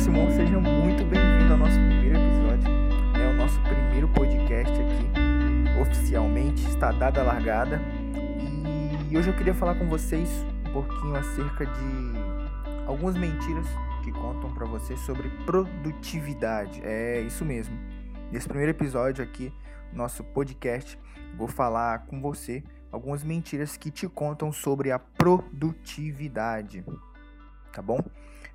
Simon, seja muito bem-vindo ao nosso primeiro episódio. É o nosso primeiro podcast aqui, oficialmente, está dada a largada. E hoje eu queria falar com vocês um pouquinho acerca de algumas mentiras que contam para você sobre produtividade. É isso mesmo. Nesse primeiro episódio aqui, nosso podcast, vou falar com você algumas mentiras que te contam sobre a produtividade. Tá bom?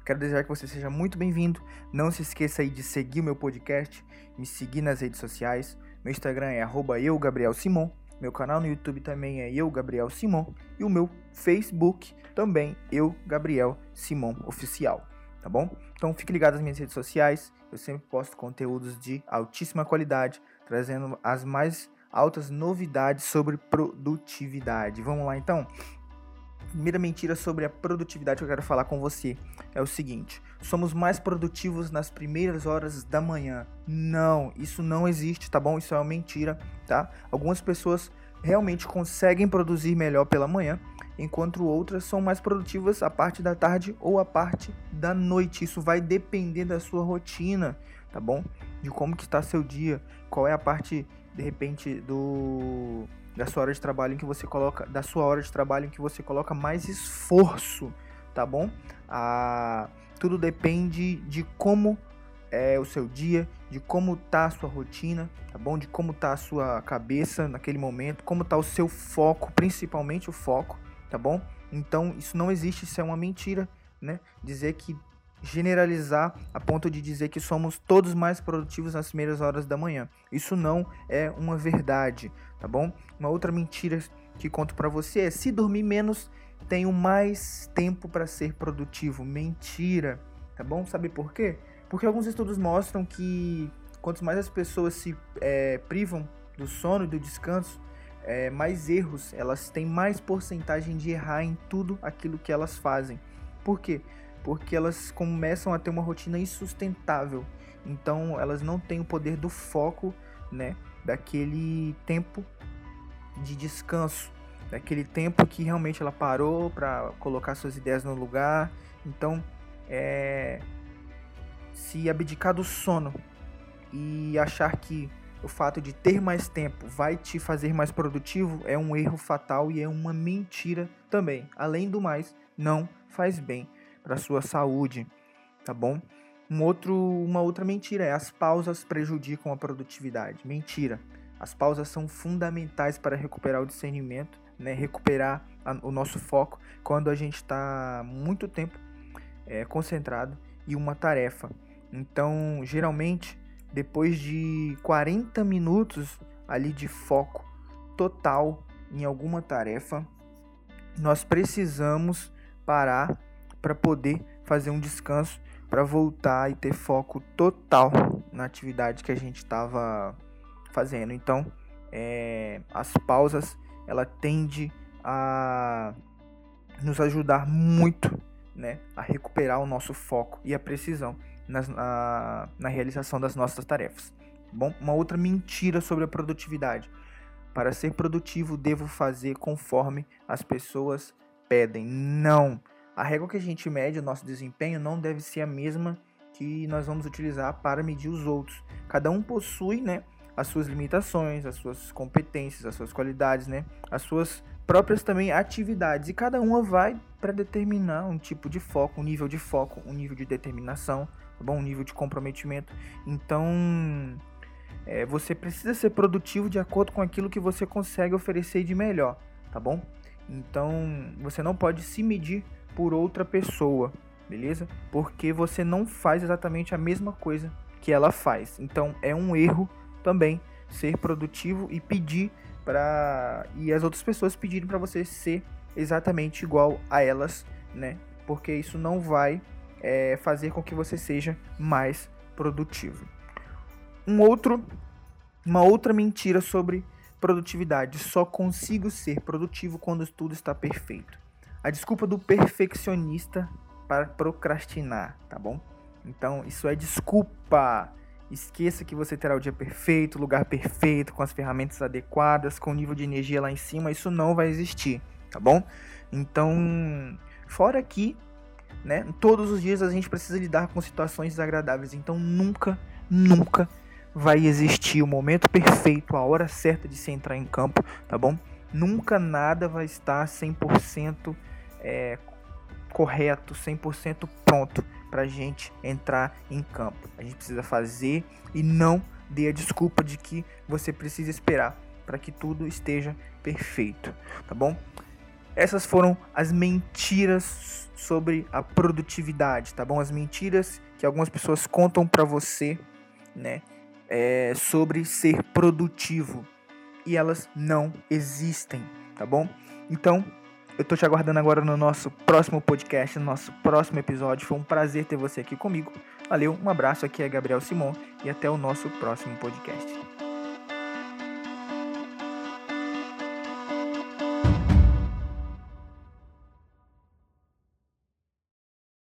Quero desejar que você seja muito bem-vindo. Não se esqueça aí de seguir o meu podcast, me seguir nas redes sociais. Meu Instagram é @eu_gabriel_simon. Meu canal no YouTube também é eu, Gabriel Simon. E o meu Facebook também, eu, Gabriel Simon Oficial. Tá bom? Então fique ligado nas minhas redes sociais. Eu sempre posto conteúdos de altíssima qualidade, trazendo as mais altas novidades sobre produtividade. Vamos lá então? Primeira mentira sobre a produtividade que eu quero falar com você é o seguinte: somos mais produtivos nas primeiras horas da manhã. Não, isso não existe, tá bom? Isso é uma mentira, tá? Algumas pessoas realmente conseguem produzir melhor pela manhã, enquanto outras são mais produtivas a parte da tarde ou a parte da noite. Isso vai depender da sua rotina, tá bom? De como que está seu dia, qual é a parte de repente do da sua hora de trabalho em que você coloca da sua hora de trabalho em que você coloca mais esforço, tá bom? Ah, tudo depende de como é o seu dia, de como tá a sua rotina, tá bom? De como tá a sua cabeça naquele momento, como tá o seu foco, principalmente o foco, tá bom? Então, isso não existe, isso é uma mentira, né? Dizer que generalizar a ponto de dizer que somos todos mais produtivos nas primeiras horas da manhã. Isso não é uma verdade, tá bom? Uma outra mentira que conto para você é se dormir menos, tenho mais tempo para ser produtivo. Mentira, tá bom? Sabe por quê? Porque alguns estudos mostram que quanto mais as pessoas se é, privam do sono e do descanso, é, mais erros, elas têm mais porcentagem de errar em tudo aquilo que elas fazem. Por quê? Porque elas começam a ter uma rotina insustentável. Então elas não têm o poder do foco, né, daquele tempo de descanso, daquele tempo que realmente ela parou para colocar suas ideias no lugar. Então, é se abdicar do sono e achar que o fato de ter mais tempo vai te fazer mais produtivo é um erro fatal e é uma mentira também. Além do mais, não faz bem para sua saúde, tá bom? Um outro, uma outra mentira é as pausas prejudicam a produtividade. Mentira. As pausas são fundamentais para recuperar o discernimento, né? recuperar a, o nosso foco quando a gente está muito tempo é, concentrado em uma tarefa. Então, geralmente, depois de 40 minutos ali de foco total em alguma tarefa, nós precisamos parar para poder fazer um descanso, para voltar e ter foco total na atividade que a gente estava fazendo. Então, é, as pausas ela tende a nos ajudar muito, né, a recuperar o nosso foco e a precisão nas, na, na realização das nossas tarefas. Bom, uma outra mentira sobre a produtividade. Para ser produtivo, devo fazer conforme as pessoas pedem. Não a régua que a gente mede o nosso desempenho não deve ser a mesma que nós vamos utilizar para medir os outros. Cada um possui, né, as suas limitações, as suas competências, as suas qualidades, né, as suas próprias também atividades e cada uma vai para determinar um tipo de foco, um nível de foco, um nível de determinação, tá bom? um nível de comprometimento. Então, é, você precisa ser produtivo de acordo com aquilo que você consegue oferecer de melhor, tá bom? Então, você não pode se medir por outra pessoa, beleza? Porque você não faz exatamente a mesma coisa que ela faz. Então é um erro também ser produtivo e pedir para e as outras pessoas pedirem para você ser exatamente igual a elas, né? Porque isso não vai é, fazer com que você seja mais produtivo. Um outro, uma outra mentira sobre produtividade: só consigo ser produtivo quando tudo está perfeito a desculpa do perfeccionista para procrastinar, tá bom? Então, isso é desculpa. Esqueça que você terá o dia perfeito, o lugar perfeito, com as ferramentas adequadas, com o nível de energia lá em cima. Isso não vai existir, tá bom? Então, fora que né? Todos os dias a gente precisa lidar com situações desagradáveis, então nunca, nunca vai existir o momento perfeito, a hora certa de se entrar em campo, tá bom? Nunca nada vai estar 100% é, correto, 100% pronto para a gente entrar em campo. A gente precisa fazer e não dê a desculpa de que você precisa esperar para que tudo esteja perfeito, tá bom? Essas foram as mentiras sobre a produtividade, tá bom? As mentiras que algumas pessoas contam para você, né? É, sobre ser produtivo e elas não existem, tá bom? Então, eu tô te aguardando agora no nosso próximo podcast, no nosso próximo episódio. Foi um prazer ter você aqui comigo. Valeu, um abraço. Aqui é Gabriel Simon e até o nosso próximo podcast.